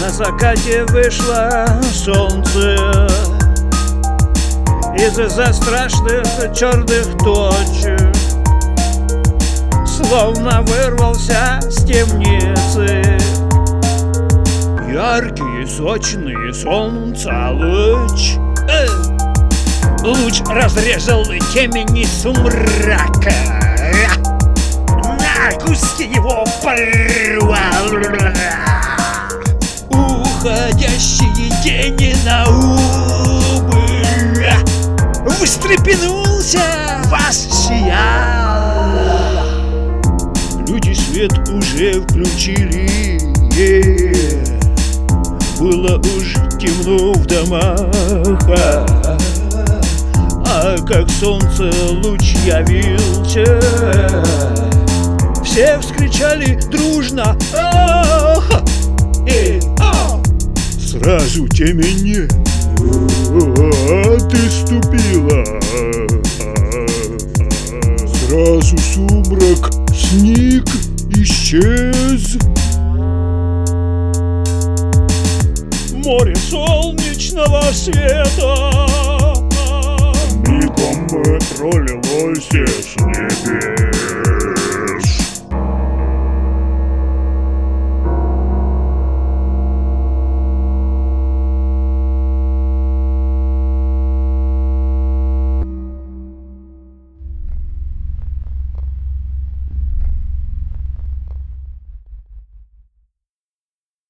На закате вышло солнце Из-за страшных черных точек. Словно вырвался с темницы. Яркий, сочный солнца луч. Э, Луч разрезал темени сумрака. На куски его порвал. Уходящие тени на убыль. Встрепенулся, воссиял свет уже включили. Было уж темно в домах. А как солнце луч явился Все вскричали дружно. «Ах!» Эй, ау! Сразу темень. Отступила Сразу сумрак сник, исчез. Море солнечного света. Мигом пролилось снег